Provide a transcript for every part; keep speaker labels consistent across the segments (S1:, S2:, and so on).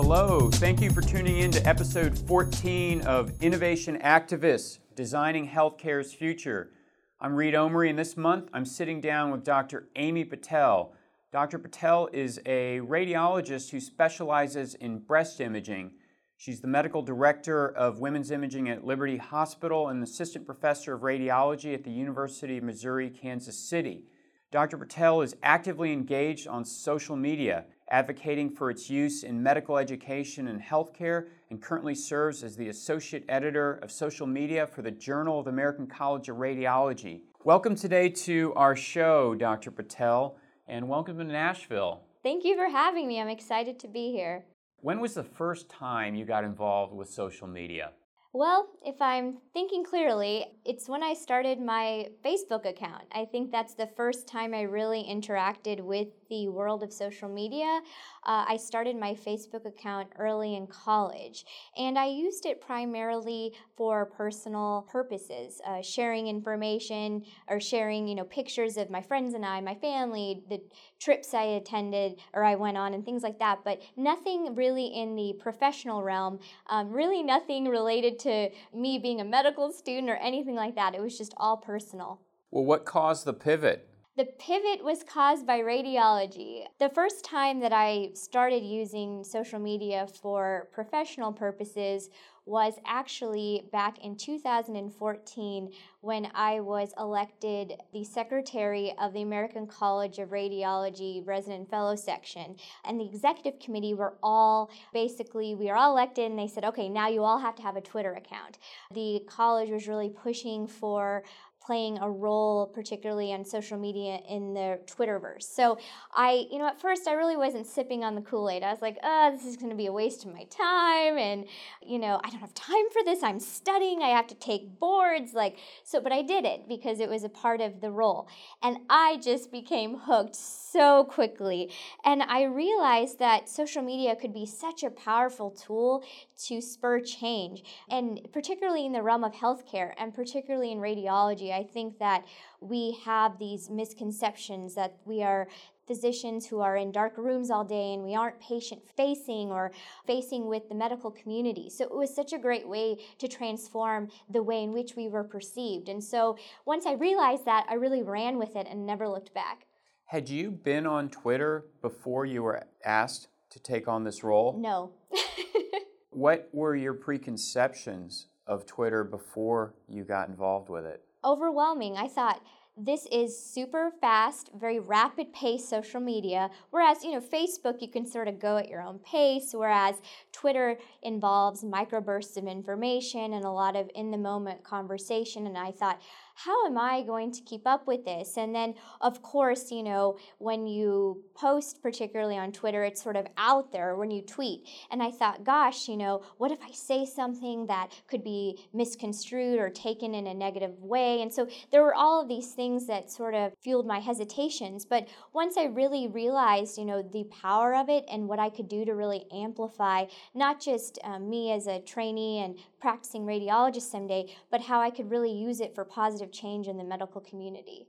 S1: Hello, thank you for tuning in to episode 14 of Innovation Activists Designing Healthcare's Future. I'm Reed Omary, and this month I'm sitting down with Dr. Amy Patel. Dr. Patel is a radiologist who specializes in breast imaging. She's the medical director of women's imaging at Liberty Hospital and assistant professor of radiology at the University of Missouri Kansas City. Dr. Patel is actively engaged on social media advocating for its use in medical education and healthcare, and currently serves as the associate editor of social media for the Journal of the American College of Radiology. Welcome today to our show, Dr. Patel, and welcome to Nashville.
S2: Thank you for having me. I'm excited to be here.
S1: When was the first time you got involved with social media?
S2: Well, if I'm thinking clearly, it's when I started my Facebook account. I think that's the first time I really interacted with the world of social media. Uh, I started my Facebook account early in college, and I used it primarily for personal purposes, uh, sharing information or sharing, you know, pictures of my friends and I, my family, the trips I attended or I went on, and things like that. But nothing really in the professional realm, um, really nothing related to me being a medical student or anything like that. It was just all personal.
S1: Well, what caused the pivot?
S2: The pivot was caused by radiology. The first time that I started using social media for professional purposes was actually back in 2014 when I was elected the secretary of the American College of Radiology Resident Fellow Section. And the executive committee were all basically, we were all elected, and they said, okay, now you all have to have a Twitter account. The college was really pushing for playing a role, particularly on social media in the Twitterverse. So I, you know, at first I really wasn't sipping on the Kool Aid. I was like, oh, this is going to be a waste of my time. And, you know, I don't have time for this. I'm studying. I have to take boards. Like, so, but I did it because it was a part of the role. And I just became hooked so quickly. And I realized that social media could be such a powerful tool to spur change. And particularly in the realm of healthcare and particularly in radiology, I think that we have these misconceptions that we are physicians who are in dark rooms all day and we aren't patient facing or facing with the medical community. So it was such a great way to transform the way in which we were perceived. And so once I realized that, I really ran with it and never looked back.
S1: Had you been on Twitter before you were asked to take on this role?
S2: No.
S1: what were your preconceptions of Twitter before you got involved with it?
S2: Overwhelming. I thought, this is super fast, very rapid pace social media. Whereas, you know, Facebook, you can sort of go at your own pace, whereas Twitter involves microbursts of information and a lot of in the moment conversation. And I thought, how am I going to keep up with this? And then, of course, you know, when you post, particularly on Twitter, it's sort of out there when you tweet. And I thought, gosh, you know, what if I say something that could be misconstrued or taken in a negative way? And so there were all of these things that sort of fueled my hesitations. But once I really realized, you know, the power of it and what I could do to really amplify not just um, me as a trainee and practicing radiologist someday, but how I could really use it for positive change in the medical community.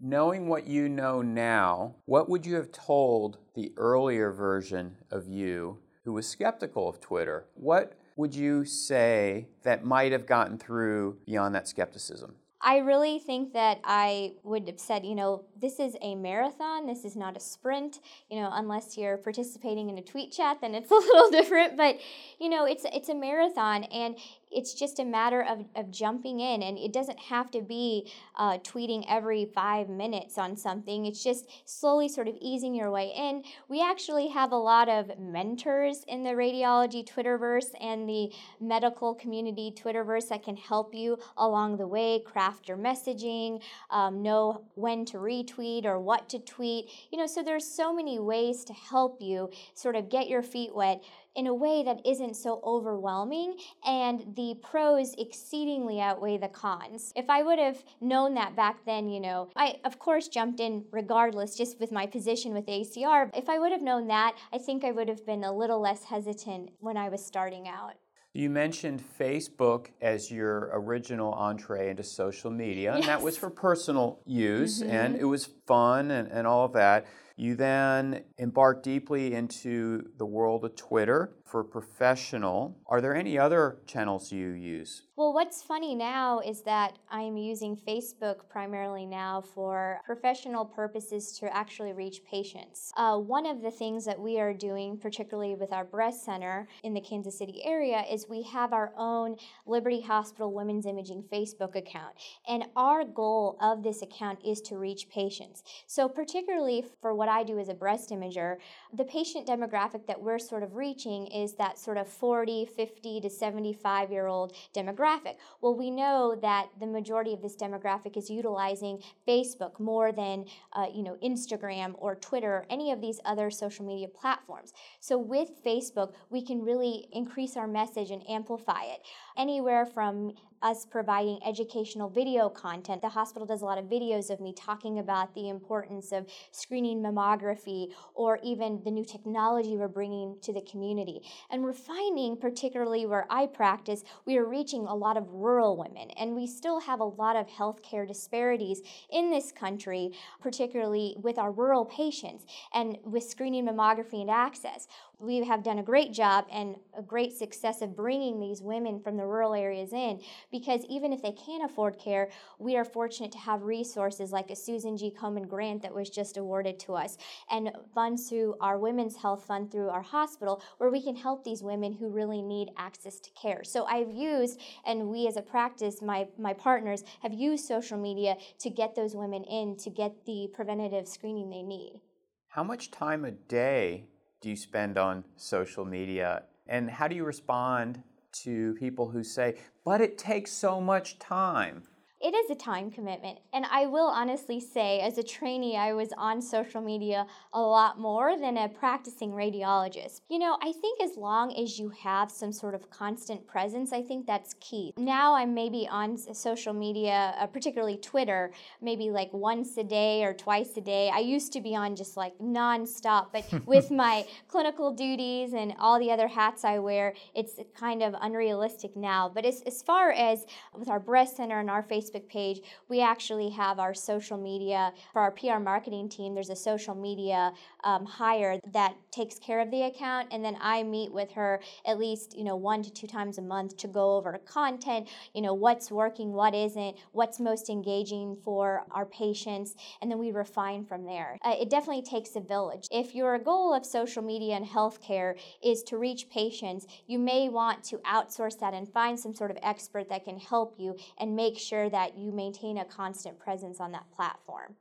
S1: Knowing what you know now, what would you have told the earlier version of you who was skeptical of Twitter? What would you say that might have gotten through beyond that skepticism?
S2: I really think that I would have said, you know, this is a marathon. This is not a sprint. You know, unless you're participating in a tweet chat, then it's a little different. But you know, it's it's a marathon, and it's just a matter of, of jumping in and it doesn't have to be uh, tweeting every five minutes on something. It's just slowly sort of easing your way in. We actually have a lot of mentors in the radiology twitterverse and the medical community twitterverse that can help you along the way craft your messaging um, know when to retweet or what to tweet. You know so there's so many ways to help you sort of get your feet wet in a way that isn't so overwhelming and the pros exceedingly outweigh the cons. If I would have known that back then, you know, I of course jumped in regardless just with my position with ACR. If I would have known that, I think I would have been a little less hesitant when I was starting out.
S1: You mentioned Facebook as your original entree into social media,
S2: yes.
S1: and that was for personal use,
S2: mm-hmm.
S1: and it was fun and, and all of that. You then embark deeply into the world of Twitter for professional. Are there any other channels you use?
S2: Well, what's funny now is that I'm using Facebook primarily now for professional purposes to actually reach patients. Uh, one of the things that we are doing, particularly with our breast center in the Kansas City area, is we have our own Liberty Hospital Women's Imaging Facebook account. And our goal of this account is to reach patients. So, particularly for what I do as a breast imager, the patient demographic that we're sort of reaching is that sort of 40, 50 to 75 year old demographic? Well, we know that the majority of this demographic is utilizing Facebook more than uh, you know Instagram or Twitter or any of these other social media platforms. So with Facebook, we can really increase our message and amplify it anywhere from us providing educational video content. The hospital does a lot of videos of me talking about the importance of screening mammography or even the new technology we're bringing to the community. And we're finding, particularly where I practice, we are reaching a lot of rural women, and we still have a lot of healthcare disparities in this country, particularly with our rural patients and with screening mammography and access we have done a great job and a great success of bringing these women from the rural areas in because even if they can't afford care, we are fortunate to have resources like a Susan G. Komen grant that was just awarded to us and funds through our Women's Health Fund through our hospital where we can help these women who really need access to care. So I've used, and we as a practice, my, my partners have used social media to get those women in to get the preventative screening they need.
S1: How much time a day do you spend on social media? And how do you respond to people who say, but it takes so much time?
S2: It is a time commitment. And I will honestly say, as a trainee, I was on social media a lot more than a practicing radiologist. You know, I think as long as you have some sort of constant presence, I think that's key. Now I'm maybe on social media, uh, particularly Twitter, maybe like once a day or twice a day. I used to be on just like nonstop, but with my clinical duties and all the other hats I wear, it's kind of unrealistic now. But as, as far as with our breast center and our Facebook Facebook page, we actually have our social media for our PR marketing team. There's a social media um, hire that takes care of the account, and then I meet with her at least you know one to two times a month to go over content. You know what's working, what isn't, what's most engaging for our patients, and then we refine from there. Uh, it definitely takes a village. If your goal of social media and healthcare is to reach patients, you may want to outsource that and find some sort of expert that can help you and make sure that that you maintain a constant presence on that platform.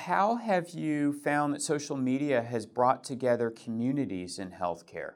S1: How have you found that social media has brought together communities in healthcare?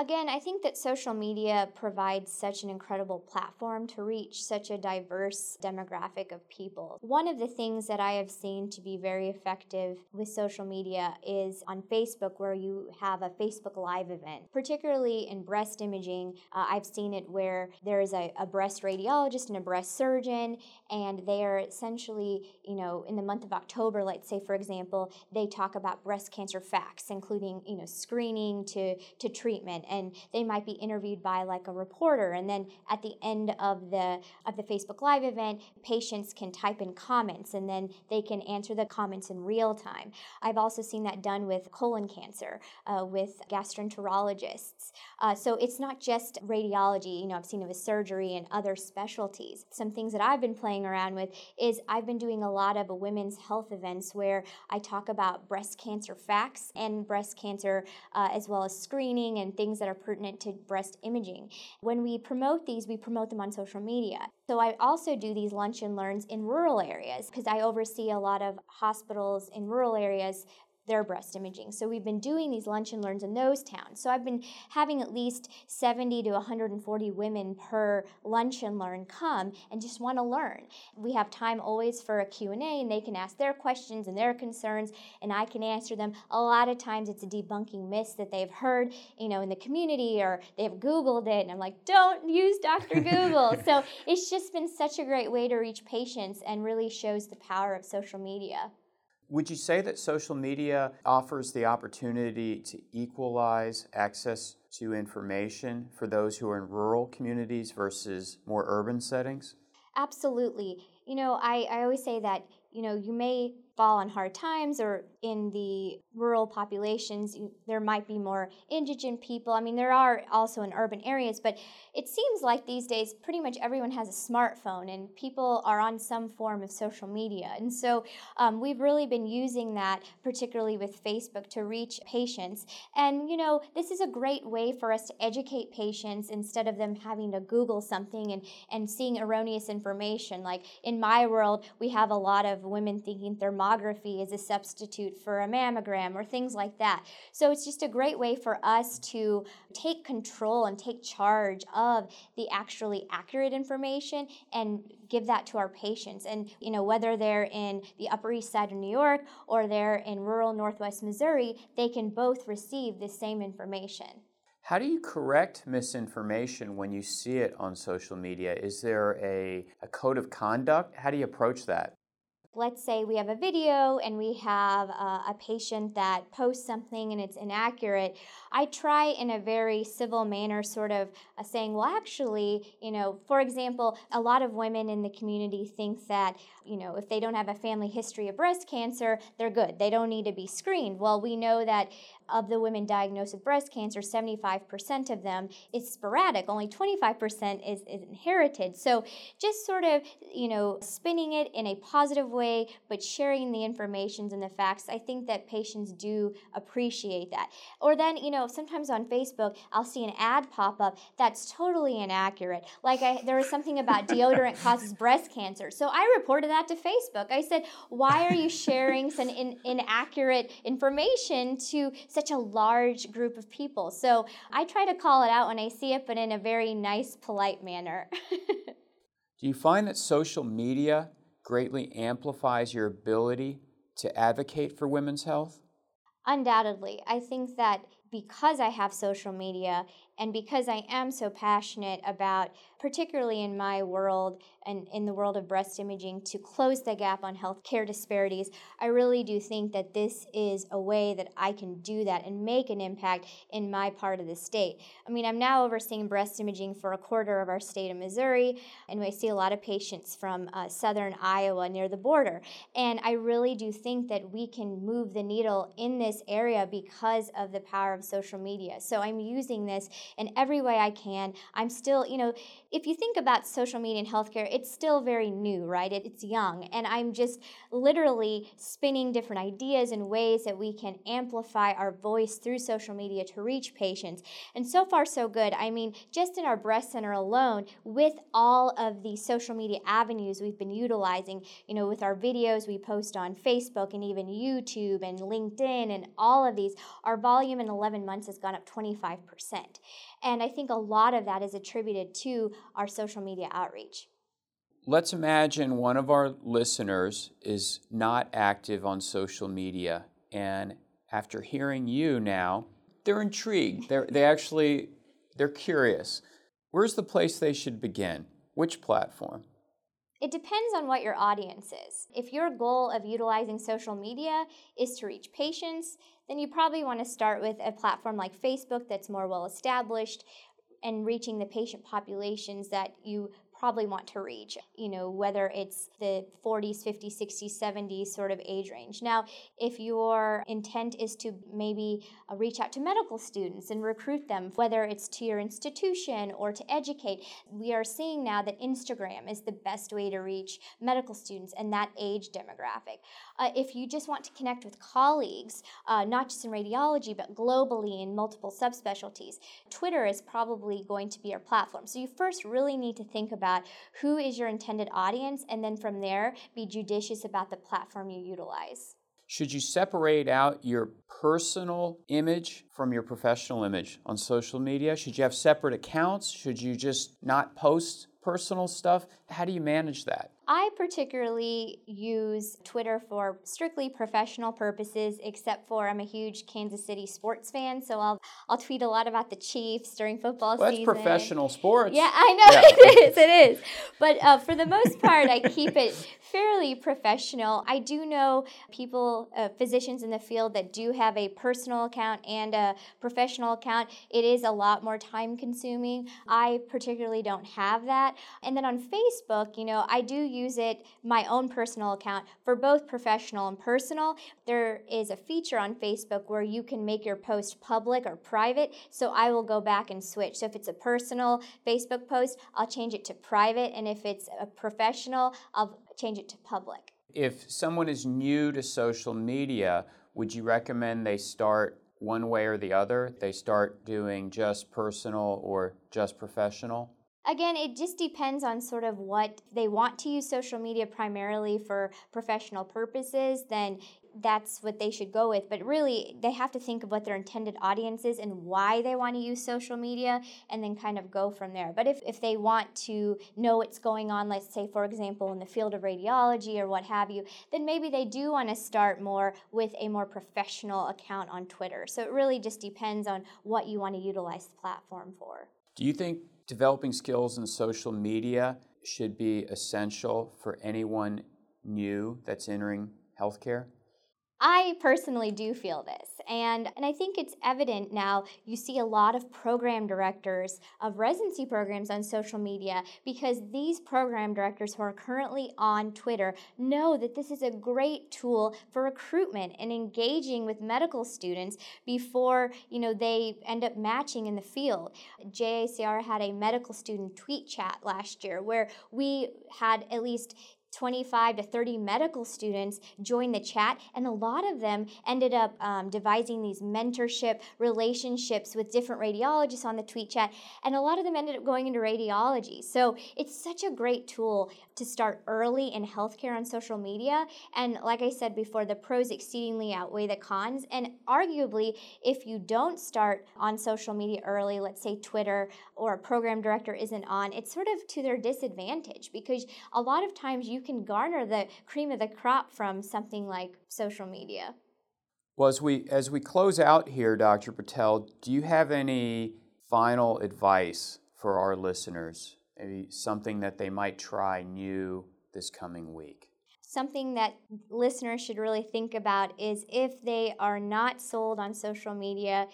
S2: Again, I think that social media provides such an incredible platform to reach such a diverse demographic of people. One of the things that I have seen to be very effective with social media is on Facebook, where you have a Facebook Live event. Particularly in breast imaging, uh, I've seen it where there is a, a breast radiologist and a breast surgeon, and they are essentially, you know, in the month of October, let's say, for example, they talk about breast cancer facts, including, you know, screening to, to treatment and they might be interviewed by like a reporter. And then at the end of the of the Facebook live event patients can type in comments and then they can answer the comments in real time. I've also seen that done with colon cancer uh, with gastroenterologists. Uh, so it's not just radiology you know I've seen it with surgery and other specialties. Some things that I've been playing around with is I've been doing a lot of women's health events where I talk about breast cancer facts and breast cancer uh, as well as screening and things that are pertinent to breast imaging. When we promote these, we promote them on social media. So I also do these lunch and learns in rural areas because I oversee a lot of hospitals in rural areas their breast imaging. So we've been doing these lunch and learns in those towns. So I've been having at least 70 to 140 women per lunch and learn come and just want to learn. We have time always for a Q&A and they can ask their questions and their concerns and I can answer them. A lot of times it's a debunking myths that they've heard, you know, in the community or they've googled it and I'm like, "Don't use Dr. Google." so it's just been such a great way to reach patients and really shows the power of social media.
S1: Would you say that social media offers the opportunity to equalize access to information for those who are in rural communities versus more urban settings?
S2: Absolutely. You know, I, I always say that, you know, you may fall on hard times or in the rural populations there might be more indigent people. I mean there are also in urban areas but it seems like these days pretty much everyone has a smartphone and people are on some form of social media. And so um, we've really been using that particularly with facebook to reach patients. And you know this is a great way for us to educate patients instead of them having to google something and, and seeing erroneous information. Like in my world we have a lot of women thinking thermography mammography is a substitute for a mammogram or things like that. So it's just a great way for us to take control and take charge of the actually accurate information and give that to our patients. And you know, whether they're in the Upper East Side of New York or they're in rural Northwest Missouri, they can both receive the same information.
S1: How do you correct misinformation when you see it on social media? Is there a, a code of conduct? How do you approach that?
S2: Let's say we have a video and we have a, a, patient that posts something and it's inaccurate, I try in a very civil manner, sort of uh, saying, well, actually, you know, for example, a lot of women in the community think that, you know, if they don't have a family history of breast cancer, they're good. They don't need to be screened. Well, we know that of the women diagnosed with breast cancer, 75% of them is sporadic, only 25% is, is inherited. So just sort of, you know, spinning it in a positive way, but sharing the informations and the facts, I think that patients do appreciate that. Or then, you know, sometimes on Facebook, I'll see an ad pop up that's totally inaccurate. Like I, there was something about deodorant causes breast cancer. So I reported that to Facebook. I said, why are you sharing some in, inaccurate information to such a large group of people. So I try to call it out when I see it, but in a very nice, polite manner.
S1: Do you find that social media greatly amplifies your ability to advocate for women's health?
S2: Undoubtedly. I think that because I have social media and because I am so passionate about, particularly in my world and in the world of breast imaging, to close the gap on healthcare disparities, I really do think that this is a way that I can do that and make an impact in my part of the state. I mean, I'm now overseeing breast imaging for a quarter of our state of Missouri, and I see a lot of patients from uh, southern Iowa near the border. And I really do think that we can move the needle in this area because of the power of social media. So I'm using this in every way I can. I'm still, you know, if you think about social media and healthcare, it's still very new, right? It, it's young. And I'm just literally spinning different ideas and ways that we can amplify our voice through social media to reach patients. And so far, so good. I mean, just in our breast center alone, with all of the social media avenues we've been utilizing, you know, with our videos we post on Facebook and even YouTube and LinkedIn and all of these, our volume in 11 months has gone up 25%. And I think a lot of that is attributed to our social media outreach.
S1: Let's imagine one of our listeners is not active on social media, and after hearing you now, they're intrigued. They're, they actually they're curious. Where's the place they should begin? Which platform?
S2: It depends on what your audience is. If your goal of utilizing social media is to reach patients, then you probably want to start with a platform like Facebook that's more well established and reaching the patient populations that you probably want to reach, you know, whether it's the 40s, 50s, 60s, 70s sort of age range. Now, if your intent is to maybe uh, reach out to medical students and recruit them, whether it's to your institution or to educate, we are seeing now that Instagram is the best way to reach medical students and that age demographic. Uh, if you just want to connect with colleagues, uh, not just in radiology, but globally in multiple subspecialties, Twitter is probably going to be your platform. So you first really need to think about about who is your intended audience, and then from there, be judicious about the platform you utilize.
S1: Should you separate out your personal image from your professional image on social media? Should you have separate accounts? Should you just not post personal stuff? How do you manage that?
S2: I particularly use Twitter for strictly professional purposes, except for I'm a huge Kansas City sports fan, so I'll I'll tweet a lot about the Chiefs during football
S1: well,
S2: season.
S1: That's professional sports.
S2: Yeah, I know yeah. it is. It is. But uh, for the most part, I keep it fairly professional. I do know people, uh, physicians in the field that do have a personal account and a professional account. It is a lot more time consuming. I particularly don't have that. And then on Facebook, you know, I do use use it, my own personal account, for both professional and personal. There is a feature on Facebook where you can make your post public or private. So I will go back and switch. So if it's a personal Facebook post, I'll change it to private. And if it's a professional, I'll change it to public.
S1: If someone is new to social media, would you recommend they start one way or the other? They start doing just personal or just professional?
S2: Again, it just depends on sort of what they want to use social media primarily for professional purposes, then that's what they should go with. But really, they have to think of what their intended audience is and why they want to use social media and then kind of go from there. But if, if they want to know what's going on, let's say, for example, in the field of radiology or what have you, then maybe they do want to start more with a more professional account on Twitter. So it really just depends on what you want to utilize the platform for.
S1: Do you think developing skills in social media should be essential for anyone new that's entering healthcare?
S2: I personally do feel this. And, and I think it's evident now. You see a lot of program directors of residency programs on social media because these program directors who are currently on Twitter know that this is a great tool for recruitment and engaging with medical students before you know they end up matching in the field. JACR had a medical student tweet chat last year where we had at least 25 to 30 medical students joined the chat, and a lot of them ended up um, devising these mentorship relationships with different radiologists on the tweet chat, and a lot of them ended up going into radiology. So it's such a great tool to start early in healthcare on social media. And like I said before, the pros exceedingly outweigh the cons. And arguably, if you don't start on social media early, let's say Twitter or a program director isn't on, it's sort of to their disadvantage because a lot of times you can garner the cream of the crop from something like social media.
S1: Well, as we as we close out here, Dr. Patel, do you have any final advice for our listeners? Maybe something that they might try new this coming week?
S2: Something that listeners should really think about is if they are not sold on social media,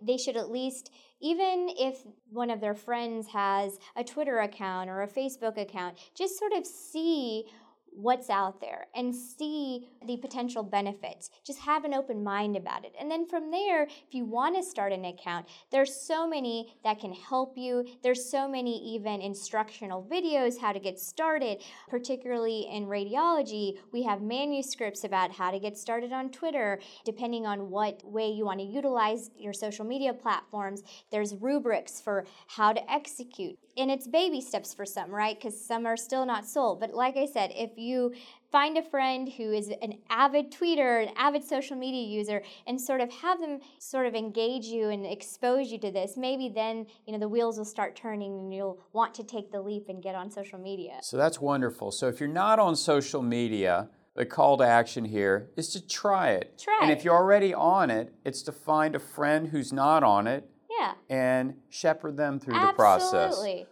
S2: they should at least even if one of their friends has a Twitter account or a Facebook account, just sort of see what's out there and see the potential benefits. Just have an open mind about it. And then from there, if you want to start an account, there's so many that can help you. There's so many even instructional videos how to get started, particularly in radiology. We have manuscripts about how to get started on Twitter, depending on what way you want to utilize your social media platforms. There's rubrics for how to execute and it's baby steps for some, right? Because some are still not sold. But like I said, if you find a friend who is an avid tweeter, an avid social media user, and sort of have them sort of engage you and expose you to this, maybe then you know the wheels will start turning and you'll want to take the leap and get on social media.
S1: So that's wonderful. So if you're not on social media, the call to action here is to try it.
S2: Try.
S1: And if you're already on it, it's to find a friend who's not on it
S2: yeah.
S1: and shepherd them through
S2: Absolutely.
S1: the process. Absolutely.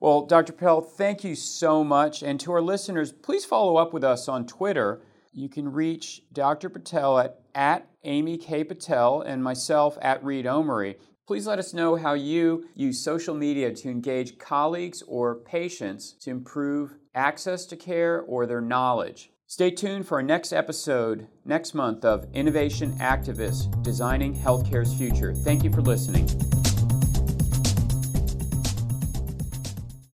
S1: Well, Dr. Pell, thank you so much. And to our listeners, please follow up with us on Twitter. You can reach Dr. Patel at, at Amy K. Patel and myself at Reed Omary. Please let us know how you use social media to engage colleagues or patients to improve access to care or their knowledge. Stay tuned for our next episode next month of Innovation Activists Designing Healthcare's Future. Thank you for listening.